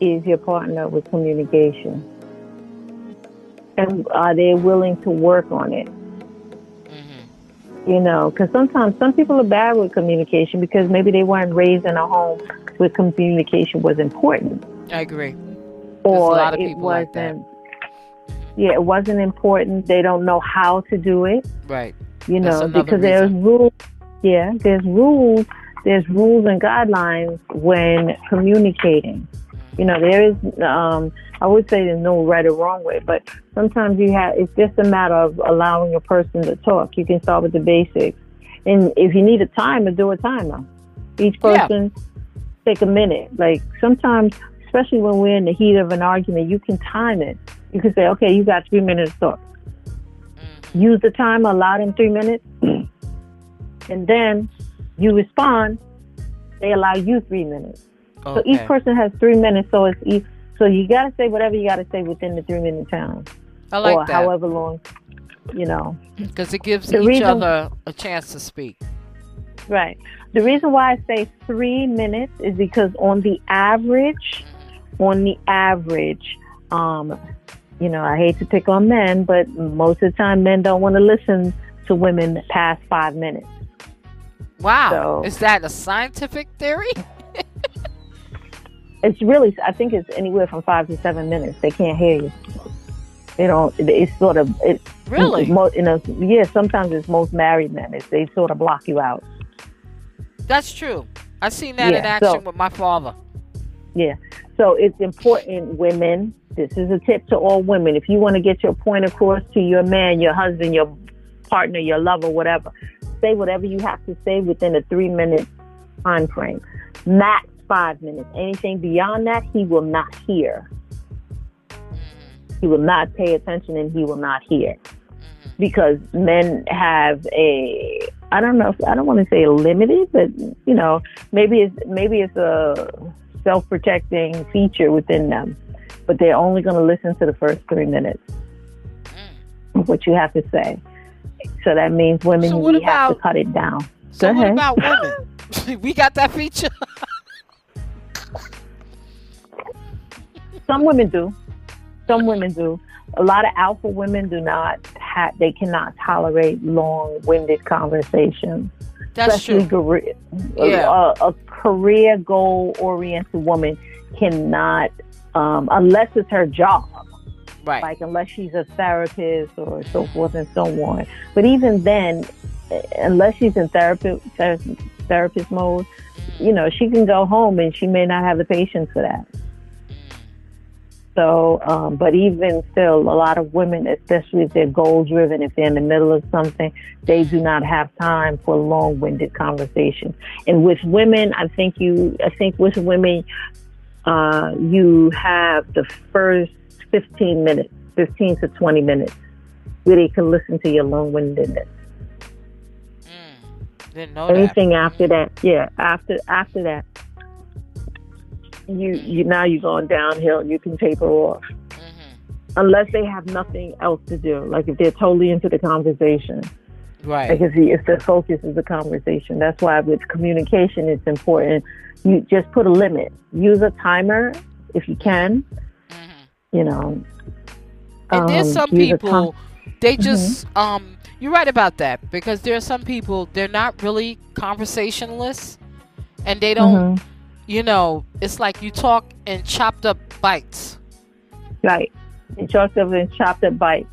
is your partner with communication? And are they willing to work on it? mhm. you know, because sometimes some people are bad with communication because maybe they weren't raised in a home where communication was important, I agree. or lot of it people like wasn't. yeah, it wasn't important. They don't know how to do it, Right. you That's know, because there's rules. Yeah, there's rules. There's rules and guidelines when communicating. You know, there is. Um, I would say there's no right or wrong way, but sometimes you have. It's just a matter of allowing a person to talk. You can start with the basics, and if you need a timer, do a timer. Each Yeah. person take a minute. Like sometimes, especially when we're in the heat of an argument, you can time it. You can say, "Okay, you got three minutes to talk." Mhm. use the timer, allow them three minutes, and then you respond. They allow you three minutes. So each person has three minutes. So it's each, so you got to say whatever you got to say within the three minute time, I like or that. however long. You know, Because it gives The each reason- other a chance to speak. right? The reason why I say three minutes is because on the average, on the average, um, you know, I hate to pick on men, but most of the time men don't want to listen to women past five minutes. Wow. So- Is that a scientific theory? it's really i think it's anywhere from five to seven minutes they can't hear you You don't it's sort of it Really? in a yeah sometimes it's most married men it's, they sort of block you out That's true. I've seen that Yeah, in action so- with my father. Yeah. So it's important, women. This is a tip to all women. If you want to get your point across to your man, your husband, your partner, your lover, whatever, say whatever you have to say within a three minute time frame. Max five minutes. Anything beyond that, he will not hear. He will not pay attention and he will not hear. Because men have a I don't know if I don't want to say limited, but you know, maybe it's maybe it's a self protecting feature within them. But they're only gonna listen to the first three minutes of what you have to say. So that means women So we have to cut it down. So Go what ahead. about women? we got that feature. Some women do. Some women do. A lot of alpha women do not have. They cannot tolerate long-winded conversations. That's especially true. career, Yeah. a, a career goal-oriented woman cannot, um, unless it's her job. Right. Like unless she's a therapist or so forth and so on. But even then, unless she's in therapy, ther- therapist mode, you know, she can go home and she may not have the patience for that. So, um, but even still, a lot of women, especially if they're goal driven, if they're in the middle of something, they do not have time for long winded conversation. And with women, I think you, I think with women, uh, you have the first 15 minutes, 15 to 20 minutes, where they can listen to your long windedness. Mm. Didn't know that. Anything after that, yeah, after after that, you you now you're going downhill. You can taper off hmm unless they have nothing else to do. Like if they're totally into the conversation, Right. like if, the, focus is the conversation. That's why with communication, it's important. You just put a limit. Use a timer if you can. hmm You know. And there's Um, some people, time- they just, um, you're right about that because there are some people, they're not really conversationalists and they don't, Mhm. You know, it's like you talk in chopped up bites. Right. Chopped up and chopped up bites.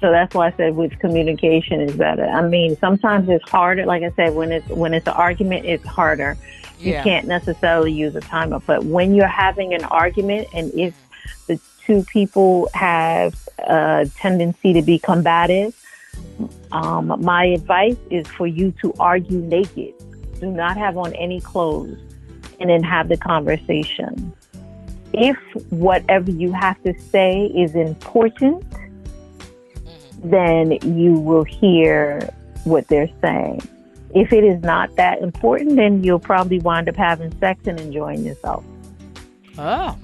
So that's why I said with communication is better. I mean, sometimes it's harder. Like I said, when it's when it's an argument, it's harder. You Yeah. can't necessarily use a timer. But when you're having an argument, and if the two people have a tendency to be combative, um, my advice is for you to argue naked. Do not have on any clothes, and then have the conversation. If whatever you have to say is important, Mhm. then you will hear what they're saying. If it is not that important, then you'll probably wind up having sex and enjoying yourself. Oh.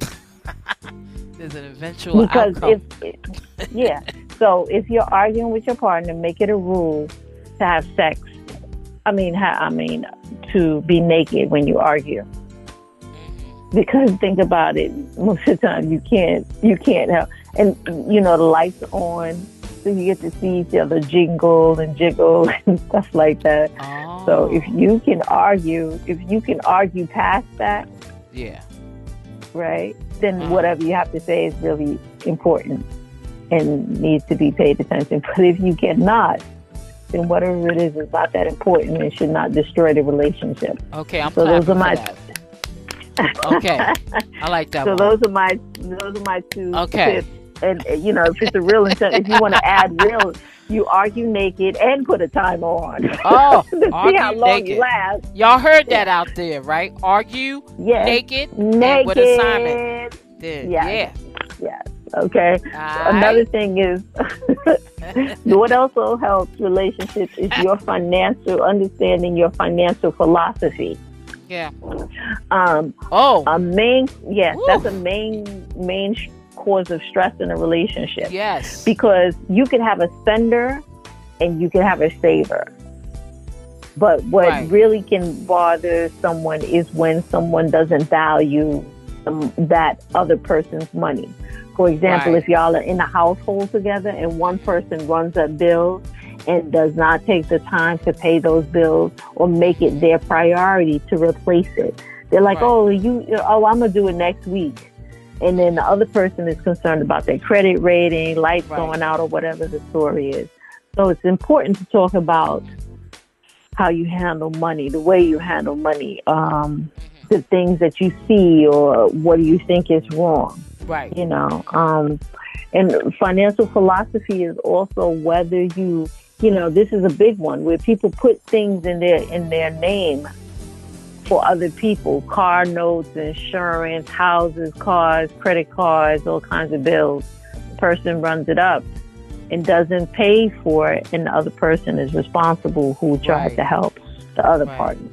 There's an eventual Because outcome. if, yeah, so if you're arguing with your partner, make it a rule to have sex. I mean, ha- I mean, to be naked when you argue. Because think about it most of the time you can't you can't help and you know the lights on so you get to see each other jingle and jiggle and stuff like that Oh. so if you can argue if you can argue past that yeah. right then Uh-huh. whatever you have to say is really important and needs to be paid attention but if you cannot then whatever it is is not that important and should not destroy the relationship Okay, I'm So those are my-. Okay, I like that so one. those are my those are my two Okay. tips. And you know, if it's a real intent, if you want to add real, you argue naked and put a timer on. Oh, see argue how long naked. you last. Y'all heard that out there, right? Argue Yes, naked, naked. and with assignment. Then, Yes. Yes. Okay. yeah. Another thing is, what also helps relationships is your financial understanding, your financial philosophy. yeah. Um, Oh, a main, yes, Woo. that's a main main cause of stress in a relationship. yes. because you can have a spender and you can have a saver. But what Right. really can bother someone is when someone doesn't value um, that other person's money. For example, Right. if y'all are in a household together and one person runs up bills and does not take the time to pay those bills or make it their priority to replace it, they're like, Right. "Oh, you, oh, I'm gonna do it next week." and then the other person is concerned about their credit rating, lights Right. going out, or whatever the story is. So it's important to talk about how you handle money, the way you handle money, um, the things that you see, or what do you think is wrong. Right. You know, um, and financial philosophy is also whether you, you know, this is a big one where people put things in their in their name for other people, car notes, insurance, houses, cars, credit cards, all kinds of bills. The person runs it up and doesn't pay for it, and the other person is responsible who tries Right. to help the other Right. party.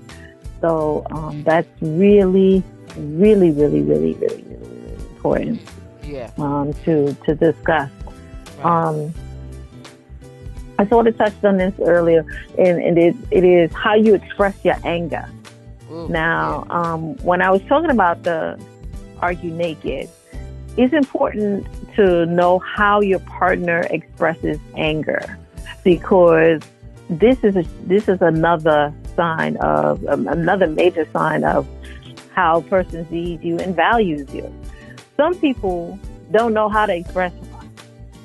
So um, that's really, really, really, really, really, really, really important Yeah. um, to to discuss. Right. Um, I sort of touched on this earlier, and, and it, it is how you express your anger. Ooh, Now, um, when I was talking about the argue naked, it's important to know how your partner expresses anger because this is a, this is another sign of um, another major sign of how a person sees you and values you. Some people don't know how to express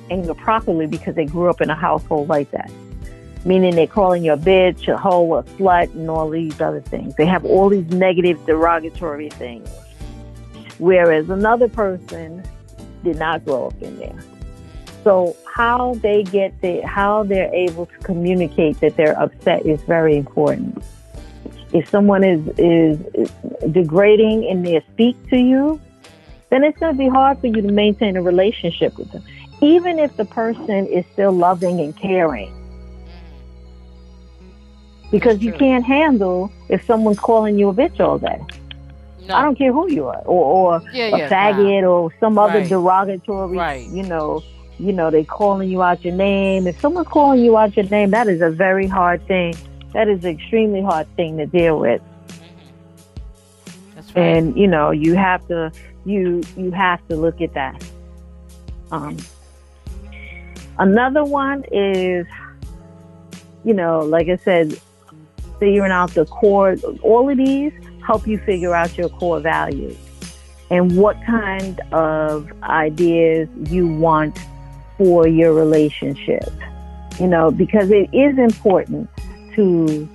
anger properly because they grew up in a household like that meaning they're calling you a bitch, a hoe, a slut, and all these other things. They have all these negative, derogatory things. Whereas another person did not grow up in there. So how they get the, how they're able to communicate that they're upset is very important. If someone is, is, degrading in their speak to you, then it's going to be hard for you to maintain a relationship with them. Even if the person is still loving and caring because you can't handle if someone's calling you a bitch all day. No. I don't care who you are, or, or yeah, a yeah, faggot, or some other Right. derogatory. Right. You know, you know they calling you out your name. If someone's calling you out your name, that is a very hard thing. That is an extremely hard thing to deal with, That's right. and you know you have to you you have to look at that. Um, another one is, you know, like I said, figuring out the core. All of these help you figure out your core values and what kind of ideas you want for your relationship. You know, because it is important to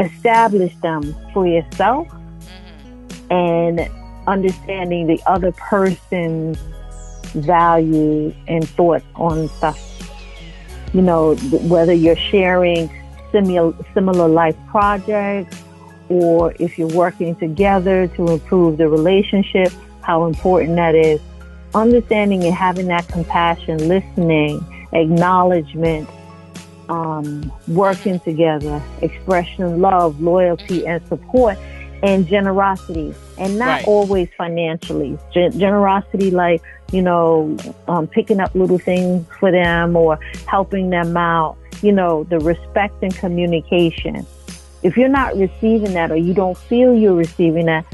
establish them for yourself Mhm. and understanding the other person's values and thoughts on stuff. You know, whether you're sharing similar, similar life projects or if you're working together to improve the relationship, how important that is. Understanding and having that compassion, listening, acknowledgement, um, working together, expression of love, loyalty, and support, and generosity. And not Right. always financially. Gen- generosity, like, you know, um, picking up little things for them or helping them out, you know, the respect and communication. If you're not receiving that or you don't feel you're receiving that,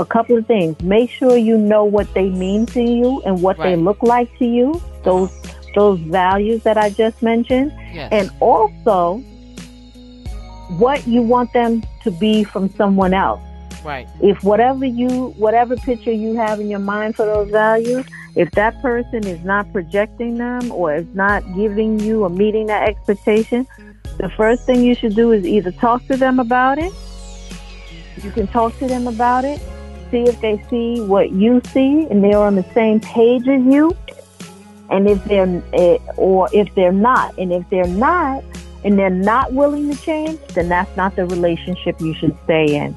a couple of things. Make sure you know what they mean to you and what they look like to you. Those uh-huh. those values that I just mentioned Yes. and also what you want them to be from someone else. right. If whatever you, whatever picture you have in your mind for those values, if that person is not projecting them or is not giving you or meeting that expectation, the first thing you should do is either talk to them about it. You can talk to them about it, see if they see what you see and they're on the same page as you. And if they're, eh, or if they're not, and if they're not, and they're not willing to change, then that's not the relationship you should stay in.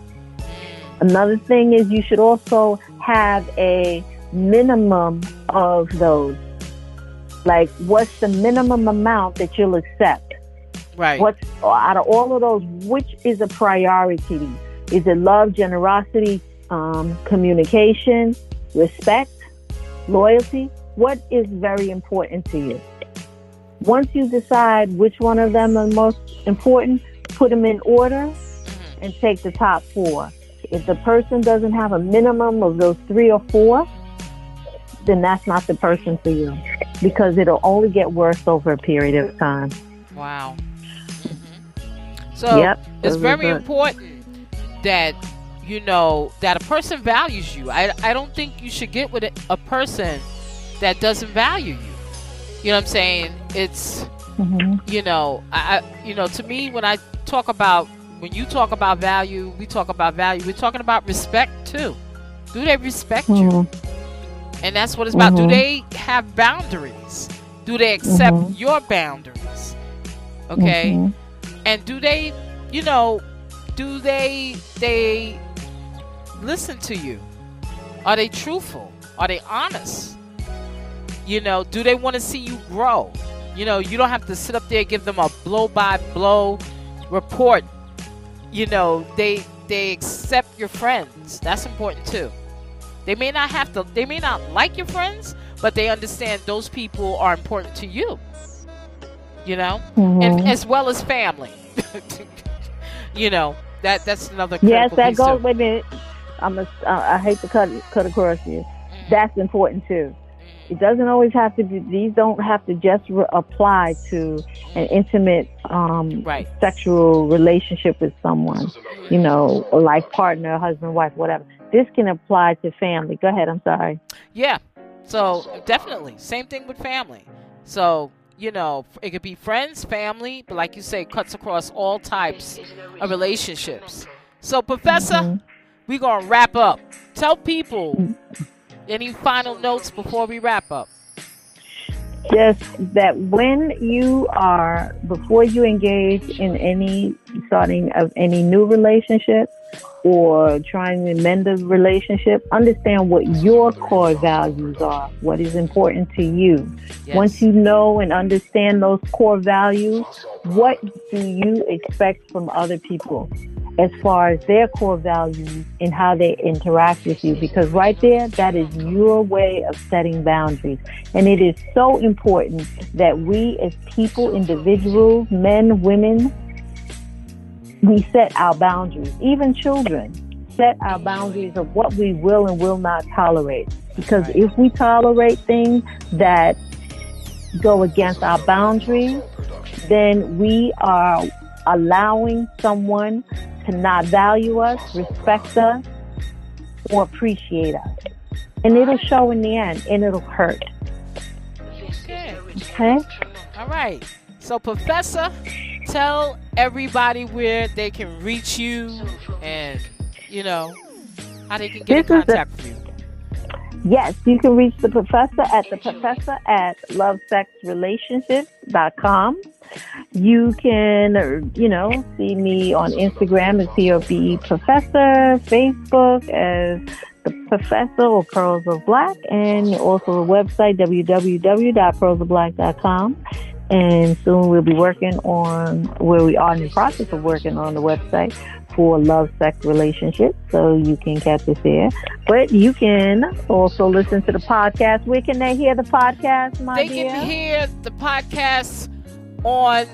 Another thing is you should also have a minimum of those. Like, what's the minimum amount that you'll accept? Right. What's out of all of those? Which is a priority? Is it love, generosity, um, communication, respect, loyalty? What is very important to you? Once you decide which one of them are most important, put them in order Mhm. and take the top four. If the person doesn't have a minimum of those three or four, then that's not the person for you because it'll only get worse over a period of time. Wow. Mhm. So yep. it's very important that you know that a person values you. I, I don't think you should get with a, a person that doesn't value you. You know what I'm saying? It's Mhm. you know I, you know to me when I talk about when you talk about value, we talk about value. We're talking about respect too. Do they respect Mhm. you? And that's what it's about. Do Mhm. they have boundaries? Do they accept Mhm. your boundaries? Okay? Mhm. And do they, you know, do they they listen to you? Are they truthful? Are they honest? You know, do they want to see you grow? You know, you don't have to sit up there and give them a blow by blow report. You know, they they accept your friends. That's important too. They may not have to they may not like your friends, but they understand those people are important to you. You know? Mhm. And as well as family. you know, that that's another yes, that goes. too. A minute. I'm a, I I hate to cut cut across you. Mm, That's important too. mm, It doesn't always have to be. These don't have to just re- apply to an intimate um, Right. sexual relationship with someone. You know, a life partner, husband, wife, whatever. This can apply to family. Go ahead. I'm sorry. Yeah. So definitely, same thing with family. So you know, it could be friends, family, but like you say, cuts across all types of relationships. So, Professor, Mhm. We're gonna wrap up. Tell people any final notes before we wrap up. just that when you are before you engage in any starting of any new relationship or trying to mend a relationship understand what your core values are what is important to you Yes. once you know and understand those core values what do you expect from other people as far as their core values and how they interact with you because right there that is your way of setting boundaries. And it is so important that we as people individuals men women we set our boundaries. Even children set our boundaries of what we will and will not tolerate. Because if we tolerate things that go against our boundaries then we are allowing someone to not value us, respect us, or appreciate us. And it'll show in the end and it'll hurt. Okay. Okay? All right. So, Professor, tell everybody where they can reach you and, you know, how they can get in This is the- contact with you. Yes, you can reach the professor at the professor at lovesexrelationships.com. You can, uh, you know, see me on Instagram as POB Professor, Facebook as the Professor or Pearls of Black, and also the website www.pearlsofblack.com. And soon we'll be working on where we are in the process of working on the website for love, sex, relationships. So you can catch us there. But you can also listen to the podcast. Where can they hear the podcast, my They dear? can hear the podcast on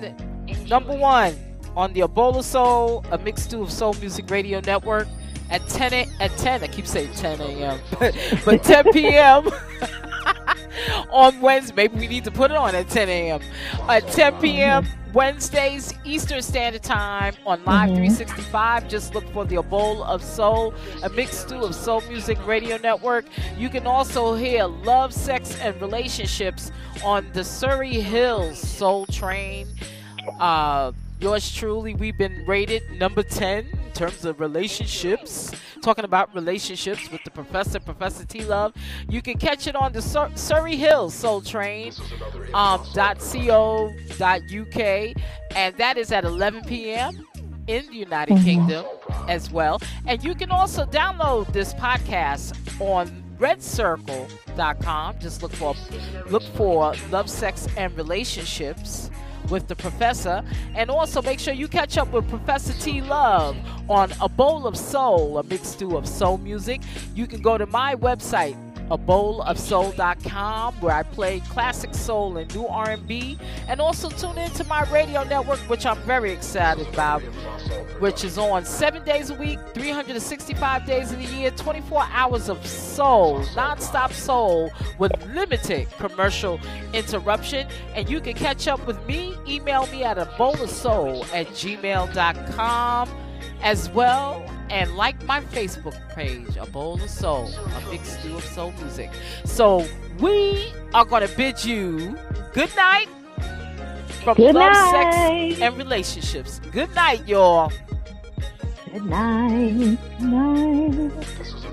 number one on the A Bowl of Soul, a mixed stew of soul music radio network at 10 a, at 10. I keep saying 10 a.m. but 10 p.m. on Wednesday. Maybe we need to put it on at 10 a.m. At 10 p.m. Wednesdays Eastern Standard Time on Live Mhm. 365. Just look for the A Bowl of Soul, a mixed stew of soul music radio network. You can also hear Love, Sex, and Relationships on the Surrey Hills Soul Train. Uh, yours truly, we've been rated number 10 in terms of relationships. Talking about relationships with the professor, Professor T Love. You can catch it on the Sur- Surrey Hills Soul Train um, dot co dot uk, and that is at 11 p.m. in the United Mhm. Kingdom as well. And you can also download this podcast on redcircle.com. Just look for look for love, sex, and relationships with the professor. And also make sure you catch up with Professor T Love on A Bowl of Soul, a mixed stew of soul music. You can go to my website, a bowl of soul.com where I play classic soul and new R&B and also tune into my radio network which I'm very excited about which is on 7 days a week 365 days of the year 24 hours of soul non-stop soul with limited commercial interruption. And you can catch up with me. Email me at a bowl of soul at gmail.com as well and like my Facebook page, A Bowl of Soul, a big stew of soul music. So we are going to bid you good night from Good love, night. sex, and relationships. Good night, y'all. Good night. Good night.